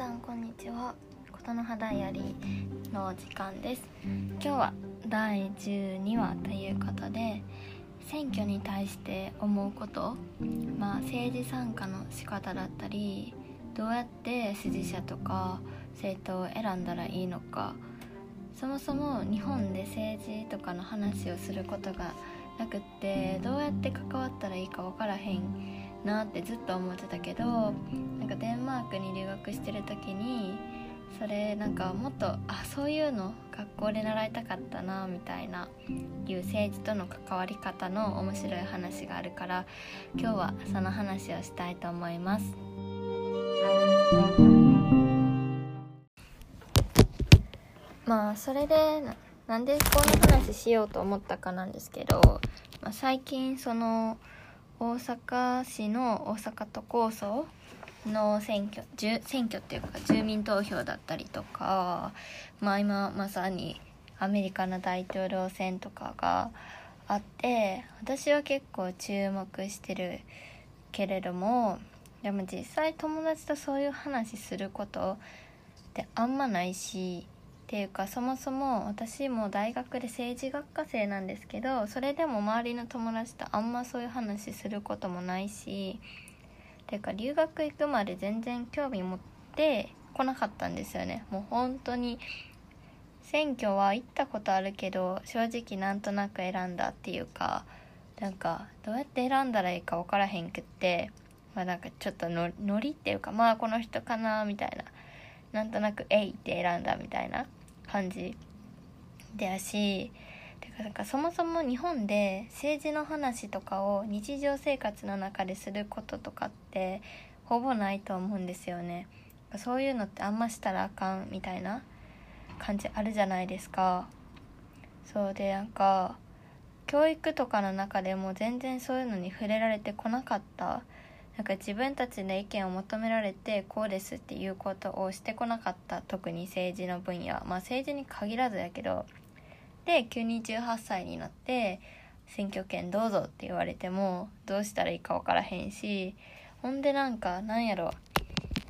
さんこんにちは。琴の葉ダイアリーの時間です。今日は第12話ということで選挙に対して思うことまあ政治参加の仕方だったりどうやって支持者とか政党を選んだらいいのかそもそも日本で政治とかの話をすることがなくってどうやって関わったらいいか分からへんなってずっと思ってたけどなんかデンマークに留学してる時にそれなんかもっとあそういうの学校で習いたかったなみたいないう政治との関わり方の面白い話があるから今日はその話をしたいと思います。まあそれでなんでこの話しようと思ったかなんですけど、まあ、最近その大阪市の大阪都構想の選挙選挙っていうか住民投票だったりとか、まあ、今まさにアメリカの大統領選とかがあって私は結構注目してるけれどもでも実際友達とそういう話することってあんまないしっていうかそもそも私も大学で政治学科生なんですけどそれでも周りの友達とあんまそういう話することもないしっていうか留学行くまで全然興味持ってこなかったんですよね。もう本当に選挙は行ったことあるけど正直なんとなく選んだっていうかなんかどうやって選んだらいいか分からへんくってまあなんかちょっとノリっていうかまあこの人かなみたいな。なんとなく「えい」って選んだみたいな。感じでやしてかなんかそもそも日本で政治の話とかを日常生活の中ですることとかってほぼないと思うんですよね。そういうのってあんましたらあかんみたいな感じあるじゃないですか。そうでなんか教育とかの中でも全然そういうのに触れられてこなかったなんか自分たちの意見を求められてこうですっていうことをしてこなかった特に政治の分野まあ政治に限らずやけど。で急に18歳になって選挙権どうぞって言われてもどうしたらいいか分からへんしほんでなんかなんやろ。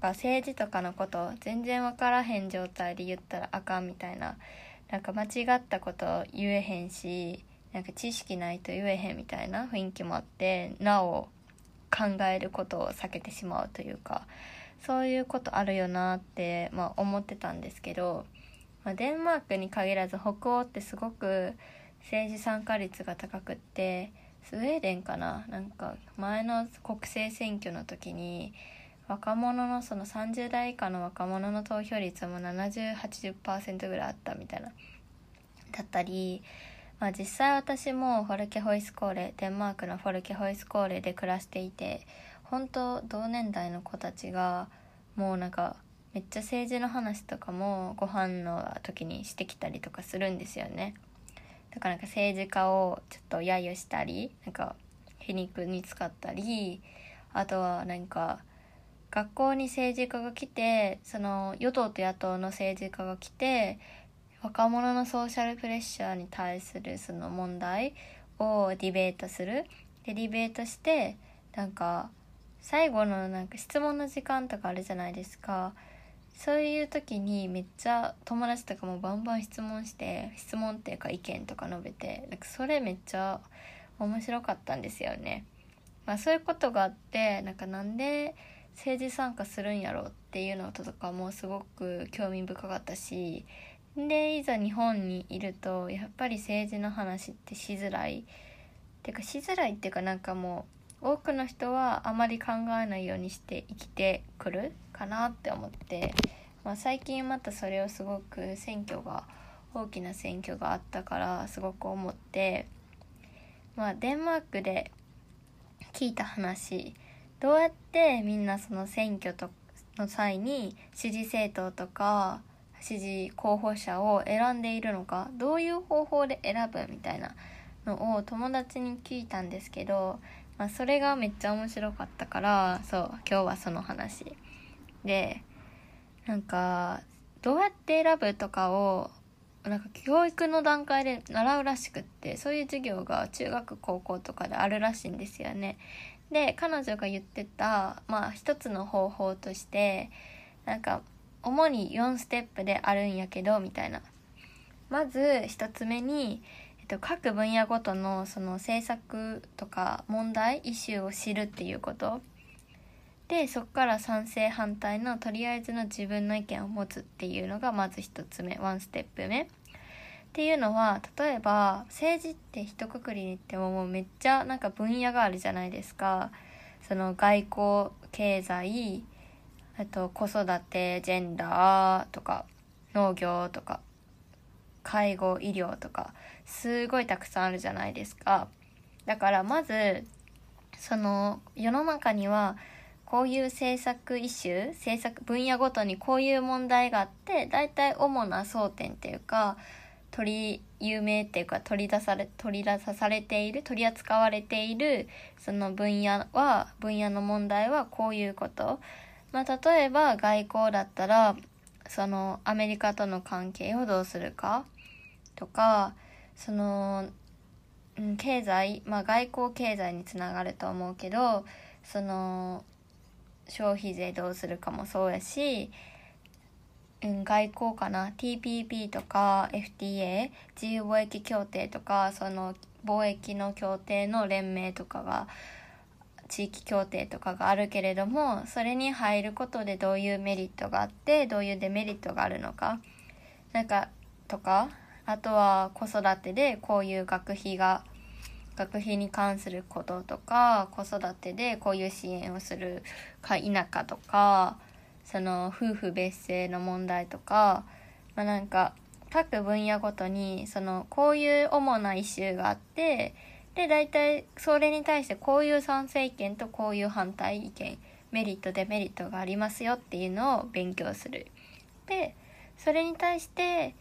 政治とかのこと全然分からへん状態で言ったらあかんみたいな。なんか間違ったこと言えへんしなんか知識ないと言えへんみたいな雰囲気もあってなお考えることを避けてしまうというかそういうことあるよなって、まあ、思ってたんですけど、まあ、デンマークに限らず北欧ってすごく政治参加率が高くってスウェーデンかななんか前の国政選挙の時に若者のその30代以下の若者の投票率も7080%ぐらいあったみたいなだったりまあ、実際私もフォルケホイスコーレデンマークのフォルケホイスコーレで暮らしていて本当同年代の子たちがもうなんかめっちゃ政治の話とかもご飯の時にしてきたりとかするんですよね。だからなんか政治家をちょっと揶揄したりなんか皮肉に使ったりあとはなんか学校に政治家が来てその与党と野党の政治家が来て若者のソーシャルプレッシャーに対するその問題をディベートするでディベートしてなんか最後のなんか質問の時間とかあるじゃないですかそういう時にめっちゃ友達とかもバンバン質問して質問っていうか意見とか述べてなんかそれめっちゃ面白かったんですよね。まあ、そういうことがあってなんかなんで政治参加するんやろうっていうのとかもすごく興味深かったしでいざ日本にいるとやっぱり政治の話ってしづらい。てかしづらいっていうかなんかもう多くの人はあまり考えないようにして生きてくるかなって思って、まあ、最近またそれをすごく選挙が大きな選挙があったからすごく思って、まあ、デンマークで聞いた話。どうやってみんなその選挙との際に支持政党とか支持候補者を選んでいるのかどういう方法で選ぶみたいなのを友達に聞いたんですけど、まあ、それがめっちゃ面白かったからそう今日はその話でなんかどうやって選ぶとかをなんか教育の段階で習うらしくってそういう授業が中学高校とかであるらしいんですよね。で彼女が言ってたまあ一つの方法としてなんか主に4ステップであるんやけどみたいな。まず1つ目に、えっと、各分野ごとのその政策とか問題イシューを知るっていうこと。でそこから賛成反対のとりあえずの自分の意見を持つっていうのがまず1つ目ワンステップ目。っていうのは例えば政治って一括りに言ってももうめっちゃなんか分野があるじゃないですか。その外交経済あと子育てジェンダーとか農業とか介護医療とかすごいたくさんあるじゃないですか。だからまずその世の中にはこういう政策イシュー政策分野ごとにこういう問題があって大体主な争点っていうか取り有名っていうか取り出され取り出されている取り扱われているその分野は分野の問題はこういうこと、まあ、例えば外交だったらそのアメリカとの関係をどうするかとかその、うん、経済、まあ、外交経済につながると思うけどその消費税どうするかもそうやしうん、外交かな TPP とか FTA 自由貿易協定とかその貿易の協定の連盟とかが地域協定とかがあるけれどもそれに入ることでどういうメリットがあってどういうデメリットがあるのかなんかとかあとは子育てでこういう学費が学費に関することとか子育てでこういう支援をするか否かとかその夫婦別姓の問題とか、まあ、なんか各分野ごとにそのこういう主なイシューがあってで大体それに対してこういう賛成意見とこういう反対意見メリットデメリットがありますよっていうのを勉強する。でそれに対して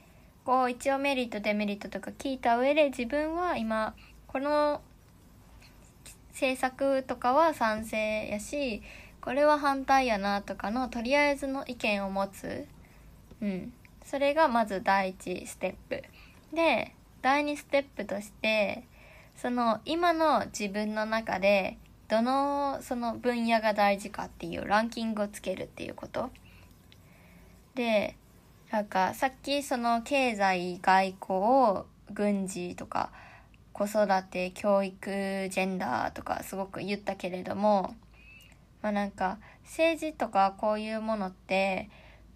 こう一応メリットデメリットとか聞いた上で自分は今この政策とかは賛成やしこれは反対やなとかのとりあえずの意見を持つ。うん。それがまず第一ステップ。で、第二ステップとして、その今の自分の中でどのその分野が大事かっていうランキングをつけるっていうこと。で、なんかさっきその経済、外交、軍事とか子育て、教育、ジェンダーとかすごく言ったけれども、まあなんか政治とかこういうものって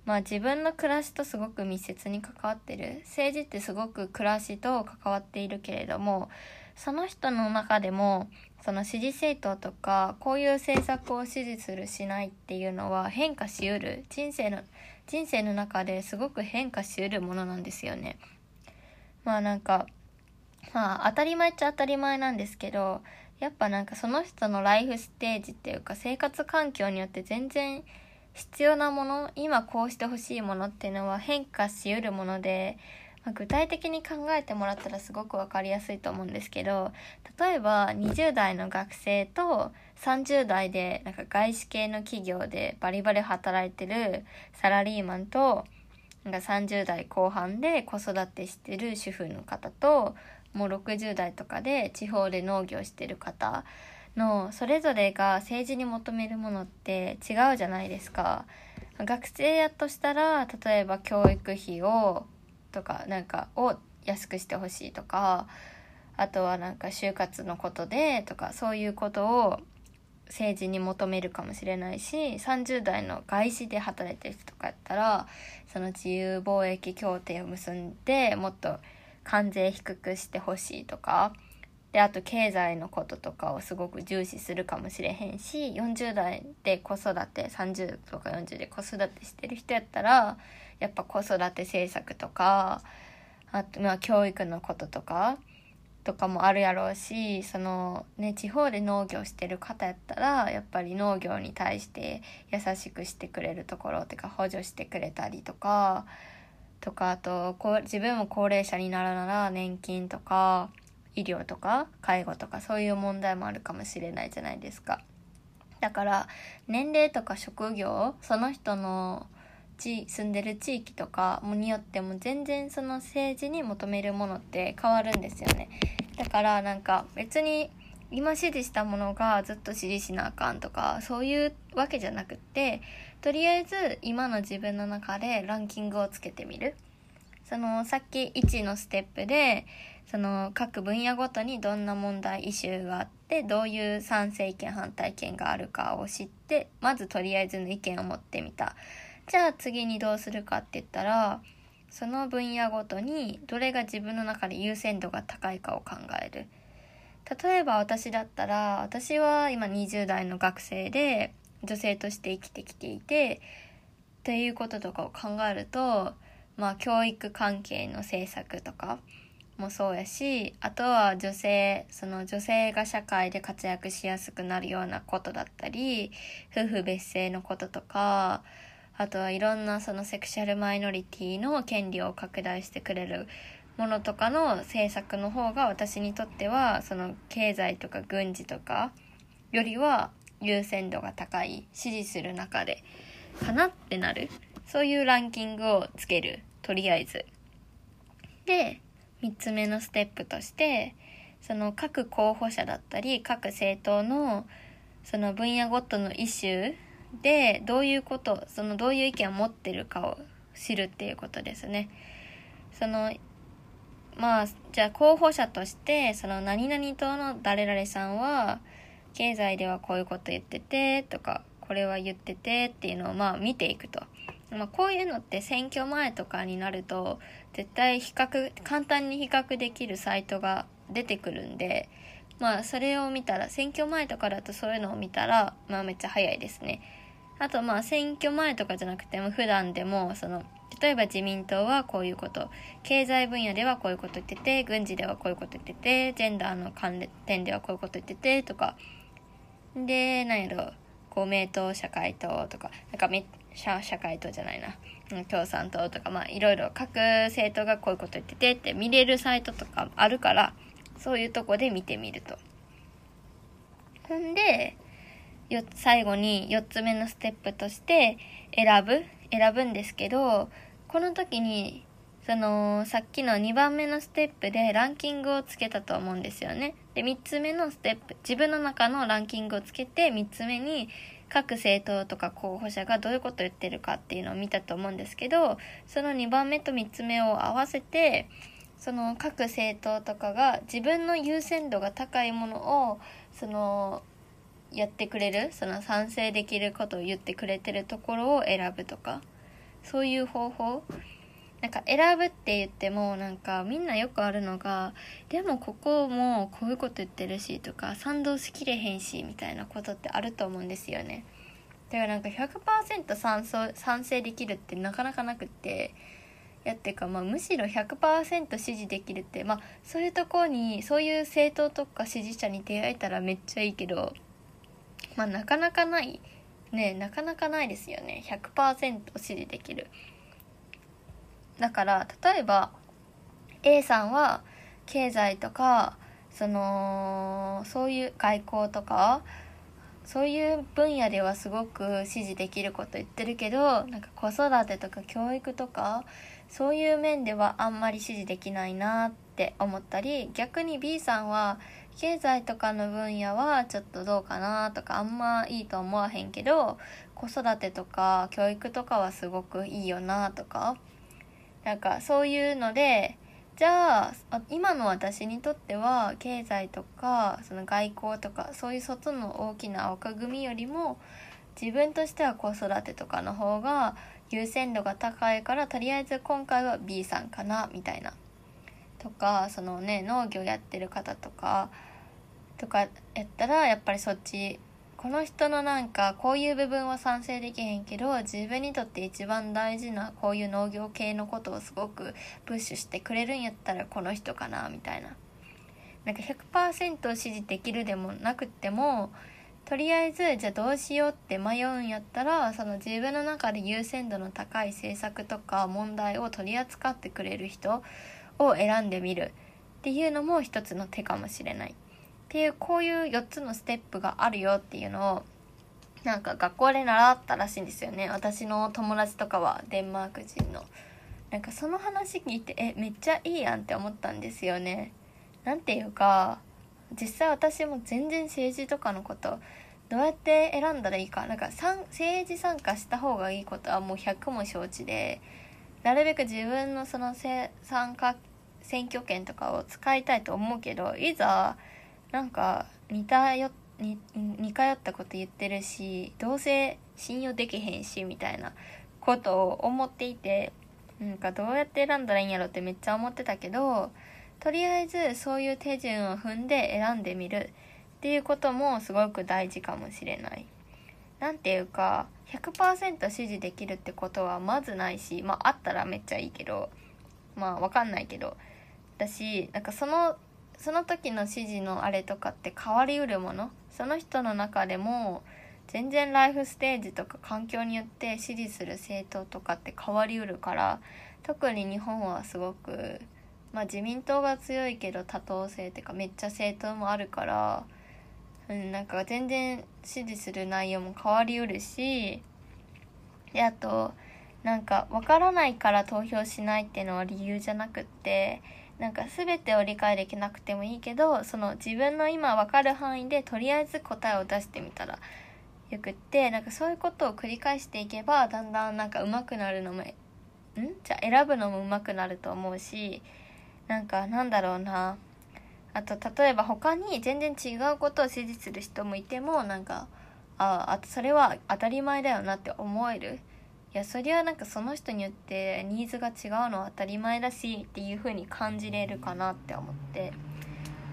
まあ自分の暮らしとすごく密接に関わってる政治ってすごく暮らしと関わっているけれどもその人の中でもその支持政党とかこういう政策を支持するしないっていうのは変化しうる人生の人生の中ですごく変化しうるものなんですよね。まあなんかまあ当たり前っちゃ当たり前なんですけどやっぱなんかその人のライフステージっていうか生活環境によって全然必要なもの今こうしてほしいものっていうのは変化しうるもので、まあ、具体的に考えてもらったらすごく分かりやすいと思うんですけど例えば20代の学生と30代でなんか外資系の企業でバリバリ働いてるサラリーマンとなんか30代後半で子育てしてる主婦の方ともう60代とかで地方で農業してる方のそれぞれが政治に求めるものって違うじゃないですか。学生やとしたら例えば教育費をとかなんかを安くしてほしいとかあとはなんか就活のことでとかそういうことを政治に求めるかもしれないし30代の外資で働いてる人とかやったらその自由貿易協定を結んでもっと関税低くしてほしいとかであと経済のこととかをすごく重視するかもしれへんし40代で子育て30とか40で子育てしてる人やったらやっぱ子育て政策とかあとまあ教育のこととかとかもあるやろうしそのね地方で農業してる方やったらやっぱり農業に対して優しくしてくれるところっていうか補助してくれたりとかとかあとこう自分も高齢者になるなら年金とか医療とか介護とかそういう問題もあるかもしれないじゃないですか。だから年齢とか職業その人の地住んでる地域とかによっても全然その政治に求めるものって変わるんですよね。だからなんか別に今指示したものがずっと指示しなあかんとかそういうわけじゃなくってとりあえず今の自分の中でランキングをつけてみるそのさっき1のステップでその各分野ごとにどんな問題イシューがあってどういう賛成意見反対意見があるかを知ってまずとりあえずの意見を持ってみたじゃあ次にどうするかって言ったらその分野ごとにどれが自分の中で優先度が高いかを考える。例えば私だったら私は今20代の学生で女性として生きてきていてっていうこととかを考えるとまあ教育関係の政策とかもそうやしあとは女性その女性が社会で活躍しやすくなるようなことだったり夫婦別姓のこととかあとはいろんなそのセクシャルマイノリティの権利を拡大してくれるものとかの政策の方が私にとってはその経済とか軍事とかよりは優先度が高い支持する中でかなってなるそういうランキングをつけるとりあえず。で3つ目のステップとしてその各候補者だったり各政党のその分野ごとのイシューでどういうことそのどういう意見を持ってるかを知るっていうことですね。そのまあじゃあ候補者としてその何々党の誰々さんは経済ではこういうこと言っててとかこれは言っててっていうのをまあ見ていくと。まあ、こういうのって選挙前とかになると絶対比較簡単に比較できるサイトが出てくるんでまあそれを見たら選挙前とかだとそういうのを見たらまあめっちゃ早いですね。あとまあ選挙前とかじゃなくても普段でもその例えば自民党はこういうこと経済分野ではこういうこと言ってて軍事ではこういうこと言っててジェンダーの関連ではこういうこと言っててとか。で何やろ公明党社会党とか。なんかめ社社会党じゃないな。共産党とかまあいろいろ各政党がこういうこと言っててって見れるサイトとかあるからそういうとこで見てみると。ほんで最後に4つ目のステップとして選ぶ選ぶんですけどこの時にそのさっきの2番目のステップでランキングをつけたと思うんですよね。で3つ目のステップ自分の中のランキングをつけて3つ目に各政党とか候補者がどういうことを言ってるかっていうのを見たと思うんですけどその2番目と3つ目を合わせてその各政党とかが自分の優先度が高いものをそのやってくれるその賛成できることを言ってくれてるところを選ぶとかそういう方法。なんか選ぶって言ってもなんかみんなよくあるのがでもここもこういうこと言ってるしとか賛同しきれへんしみたいなことってあると思うんですよね。だからなんか100%賛賛成できるってなかなかなくってやってかまあむしろ100%支持できるってまあそういうとこにそういう政党とか支持者に出会えたらめっちゃいいけどまあなかなかないねなかなかないですよね。100%支持できる。だから例えば A さんは経済とかそのそういう外交とかそういう分野ではすごく支持できること言ってるけどなんか子育てとか教育とかそういう面ではあんまり支持できないなって思ったり逆に B さんは経済とかの分野はちょっとどうかなとかあんまいいと思わへんけど子育てとか教育とかはすごくいいよなとか。なんかそういうのでじゃあ今の私にとっては経済とかその外交とかそういう外の大きな枠組みよりも自分としては子育てとかの方が優先度が高いからとりあえず今回は B さんかなみたいな。とかそのね農業やってる方とかとかやったらやっぱりそっちこの人のなんかこういう部分は賛成できへんけど自分にとって一番大事なこういう農業系のことをすごくプッシュしてくれるんやったらこの人かなみたいな。なんか100%支持できるでもなくってもとりあえずじゃあどうしようって迷うんやったらその自分の中で優先度の高い政策とか問題を取り扱ってくれる人を選んでみるっていうのも一つの手かもしれない。っていうこういう4つのステップがあるよっていうのをなんか学校で習ったらしいんですよね。私の友達とかはデンマーク人の。なんかその話聞いてえめっちゃいいやんって思ったんですよね。なんていうか実際私も全然政治とかのことどうやって選んだらいいか。なんか政治参加した方がいいことはもう100も承知でなるべく自分のその参加選挙権とかを使いたいと思うけどいざなんか似たよ似似通ったこと言ってるしどうせ信用できへんしみたいなことを思っていてなんかどうやって選んだらいいんやろってめっちゃ思ってたけどとりあえずそういう手順を踏んで選んでみるっていうこともすごく大事かもしれない。なんていうか100%支持できるってことはまずないしまああったらめっちゃいいけどまあわかんないけど。だしなんかそのその時の指示のあれとかって変わりうるもの？その人の中でも全然ライフステージとか環境によって支持する政党とかって変わりうるから特に日本はすごく、まあ、自民党が強いけど多党性っていうかめっちゃ政党もあるから、うん、なんか全然支持する内容も変わりうるしであとなんか分からないから投票しないっていうのは理由じゃなくってなんか全てを理解できなくてもいいけどその自分の今分かる範囲でとりあえず答えを出してみたらよくってなんかそういうことを繰り返していけばだんだんなんか上手くなるのもん？じゃあ選ぶのも上手くなると思うしなんかなんだろうな。あと例えば他に全然違うことを支持する人もいてもなんかああそれは当たり前だよなって思える。いやそりゃなんかその人によってニーズが違うのは当たり前だしっていう風に感じれるかなって思って。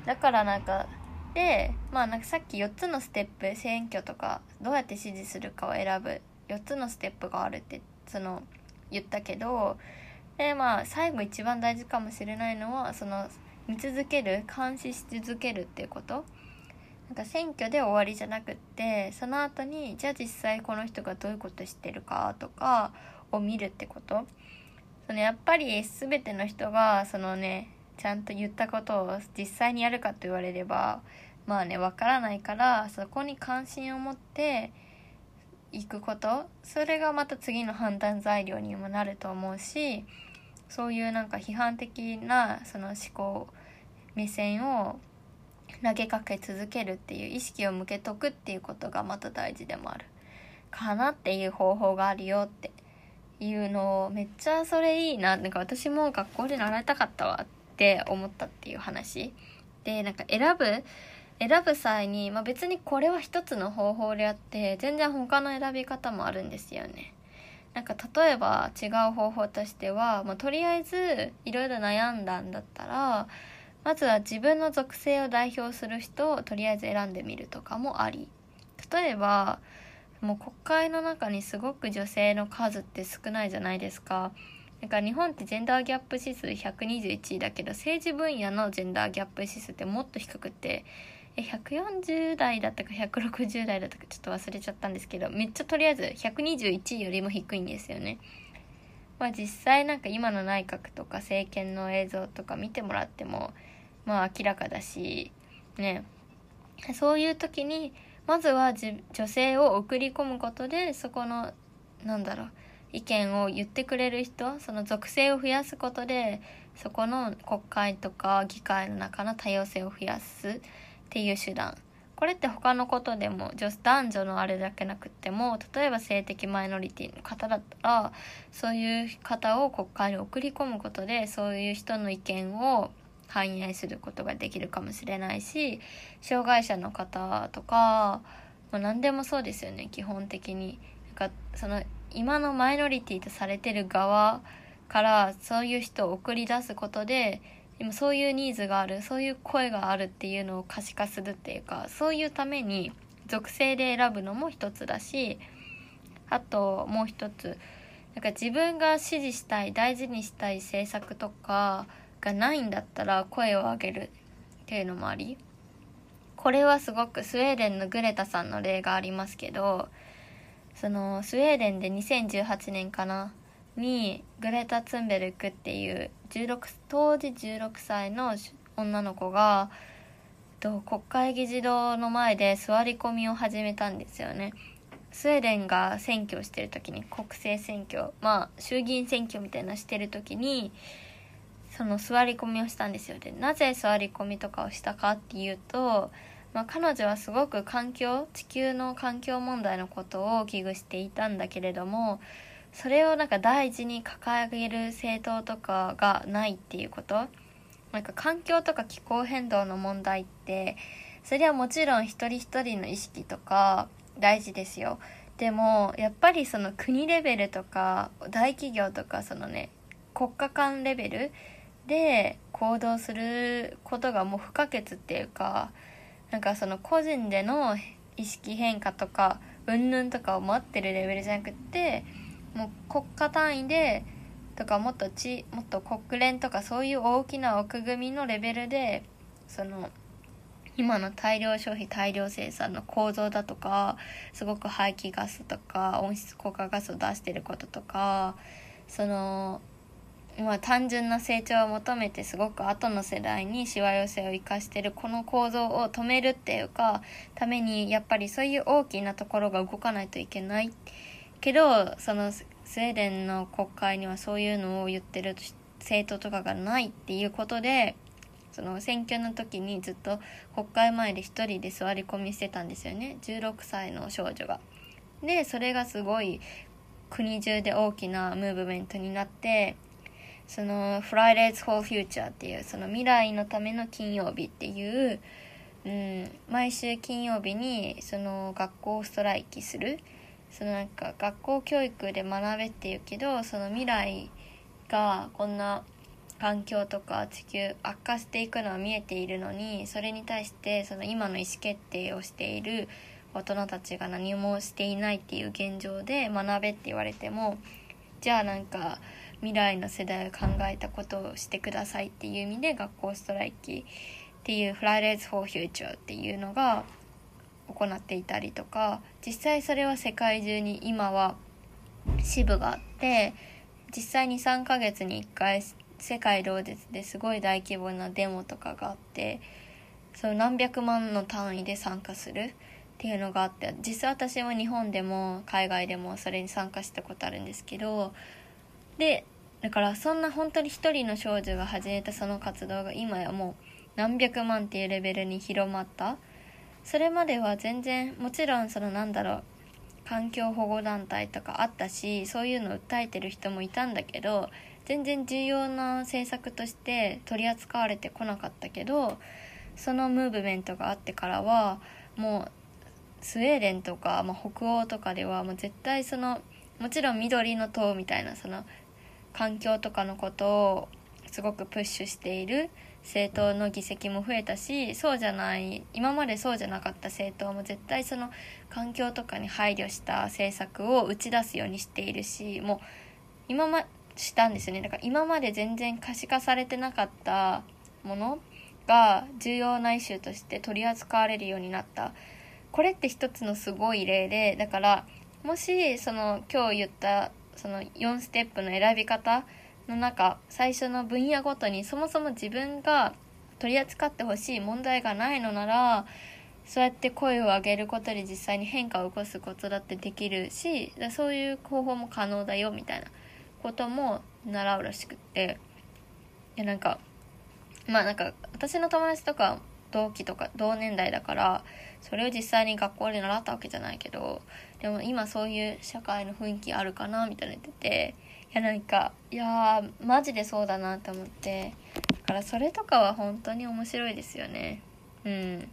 だからなんかでまあなんかさっき4つのステップ選挙とかどうやって支持するかを選ぶ4つのステップがあるってその言ったけどでまあ最後一番大事かもしれないのはその見続ける監視し続けるっていうこと？なんか選挙で終わりじゃなくってその後にじゃあ実際この人がどういうことしてるかとかを見るってこと？そのやっぱり全ての人がそのねちゃんと言ったことを実際にやるかと言われればまあねわからないからそこに関心を持っていくこと？それがまた次の判断材料にもなると思うしそういうなんか批判的なその思考目線を投げかけ続けるっていう意識を向けとくっていうことがまた大事でもあるかなっていう方法があるよっていうのをめっちゃそれいいななんか私も学校で習いたかったわって思ったっていう話。でなんか選ぶ選ぶ際に、まあ、別にこれは一つの方法であって全然他の選び方もあるんですよね。なんか例えば違う方法としては、まあ、とりあえずいろいろ悩んだんだったらまずは自分の属性を代表する人をとりあえず選んでみるとかもあり。例えばもう国会の中にすごく女性の数って少ないじゃないですか。なんか日本ってジェンダーギャップ指数121位だけど政治分野のジェンダーギャップ指数ってもっと低くて。140代だったか160代だったかちょっと忘れちゃったんですけどめっちゃとりあえず121位よりも低いんですよね。まあ実際なんか今の内閣とか政権の映像とか見てもらってもまあ明らかだしね。そういう時にまずは女性を送り込むことでそこのなんだろう意見を言ってくれる人その属性を増やすことでそこの国会とか議会の中の多様性を増やすっていう手段。これって他のことでも女男女のあれだけなくっても例えば性的マイノリティの方だったらそういう方を国会に送り込むことでそういう人の意見を反映することができるかもしれないし障害者の方とか、まあ、何でもそうですよね基本的に。なんかその今のマイノリティとされてる側からそういう人を送り出すことで今そういうニーズがあるそういう声があるっていうのを可視化するっていうかそういうために属性で選ぶのも一つだしあともう一つなんか自分が支持したい大事にしたい政策とかがないんだったら声を上げるっていうのもありこれはすごくスウェーデンのグレタさんの例がありますけどそのスウェーデンで2018年かなにグレタ・ツンベルクっていう16当時16歳の女の子が国会議事堂の前で座り込みを始めたんですよね。スウェーデンが選挙をしてる時に国政選挙まあ衆議院選挙みたいなしてる時にその座り込みをしたんですよ。でなぜ座り込みとかをしたかっていうと、まあ、彼女はすごく環境地球の環境問題のことを危惧していたんだけれどもそれをなんか大事に掲げる政党とかがないっていうことなんか環境とか気候変動の問題ってそれはもちろん一人一人の意識とか大事ですよ。でもやっぱりその国レベルとか大企業とかそのね国家間レベルで行動することがもう不可欠っていうかなんかその個人での意識変化とかうんぬんとかを待ってるレベルじゃなくってもう国家単位でとかもっとちもっと国連とかそういう大きな枠組みのレベルでその今の大量消費大量生産の構造だとかすごく排気ガスとか温室効果ガスを出してることとかそのまあ単純な成長を求めてすごく後の世代にしわ寄せを生かしてるこの構造を止めるっていうかためにやっぱりそういう大きなところが動かないといけないけどそのスウェーデンの国会にはそういうのを言ってる政党とかがないっていうことでその選挙の時にずっと国会前で一人で座り込みしてたんですよね16歳の少女が。でそれがすごい国中で大きなムーブメントになってその Fridays for Future っていうその未来のための金曜日っていう、うん、毎週金曜日にその学校をストライキする。そのなんか学校教育で学べっていうけどその未来がこんな環境とか地球悪化していくのは見えているのにそれに対してその今の意思決定をしている大人たちが何もしていないっていう現状で学べって言われてもじゃあなんか未来の世代が考えたことをしてくださいっていう意味で学校ストライキっていう Fridays for Future っていうのが行っていたりとか実際それは世界中に今は支部があって実際に3ヶ月に1回世界同日ですごい大規模なデモとかがあってその何百万の単位で参加するっていうのがあって実際私も日本でも海外でもそれに参加したことあるんですけどでだからそんな本当に一人の少女が始めたその活動が今やもう何百万っていうレベルに広まった。それまでは全然もちろんそのなんだろう環境保護団体とかあったしそういうのを訴えてる人もいたんだけど全然重要な政策として取り扱われてこなかったけどそのムーブメントがあってからはもうスウェーデンとか、まあ、北欧とかではもう絶対そのもちろん緑の党みたいなその環境とかのことをすごくプッシュしている政党の議席も増えたしそうじゃない今までそうじゃなかった政党も絶対その環境とかに配慮した政策を打ち出すようにしているしもう今ましたんですよね。だから今まで全然可視化されてなかったものが重要なイシューとして取り扱われるようになった。これって一つのすごい例でだからもしその今日言ったその4ステップの選び方の中最初の分野ごとにそもそも自分が取り扱ってほしい問題がないのならそうやって声を上げることで実際に変化を起こすことだってできるしそういう方法も可能だよみたいなことも習うらしくって。いやなんかまあなんか私の友達とか同期とか同年代だからそれを実際に学校で習ったわけじゃないけどでも今そういう社会の雰囲気あるかなみたいな言ってていやなんかいやマジでそうだなって思ってだからそれとかは本当に面白いですよね。うん。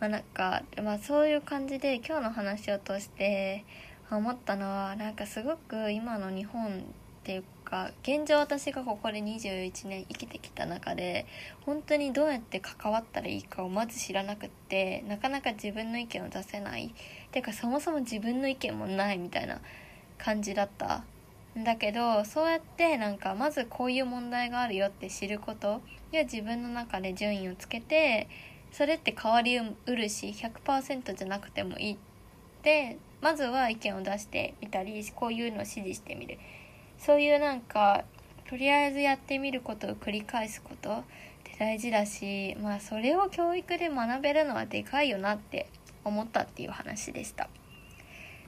まあなんかまあそういう感じで今日の話を通して思ったのはなんかすごく今の日本っていうか現状私がここで21年生きてきた中で本当にどうやって関わったらいいかをまず知らなくってなかなか自分の意見を出せない。てかそもそも自分の意見もないみたいな感じだった。んだけどそうやってなんかまずこういう問題があるよって知ることや自分の中で順位をつけてそれって変わりうるし100%じゃなくてもいい。ってまずは意見を出してみたりこういうのを支持してみる。そういうなんかとりあえずやってみることを繰り返すことって大事だしまあそれを教育で学べるのはでかいよなって思ったっていう話でした。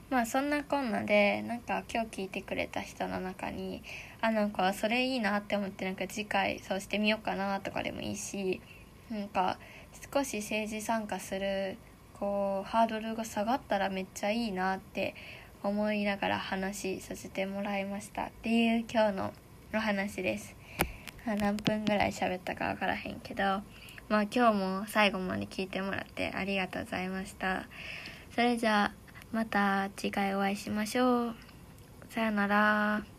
まあそんなこんなでなんか今日聞いてくれた人の中にあなんかそれいいなって思ってなんか次回そうしてみようかなとかでもいいしなんか少し政治参加するこうハードルが下がったらめっちゃいいなって思いながら話させてもらいましたっていう今日のお話です。何分ぐらい喋ったか分からへんけどまあ今日も最後まで聞いてもらってありがとうございました。それじゃあまた次回お会いしましょう。さよなら。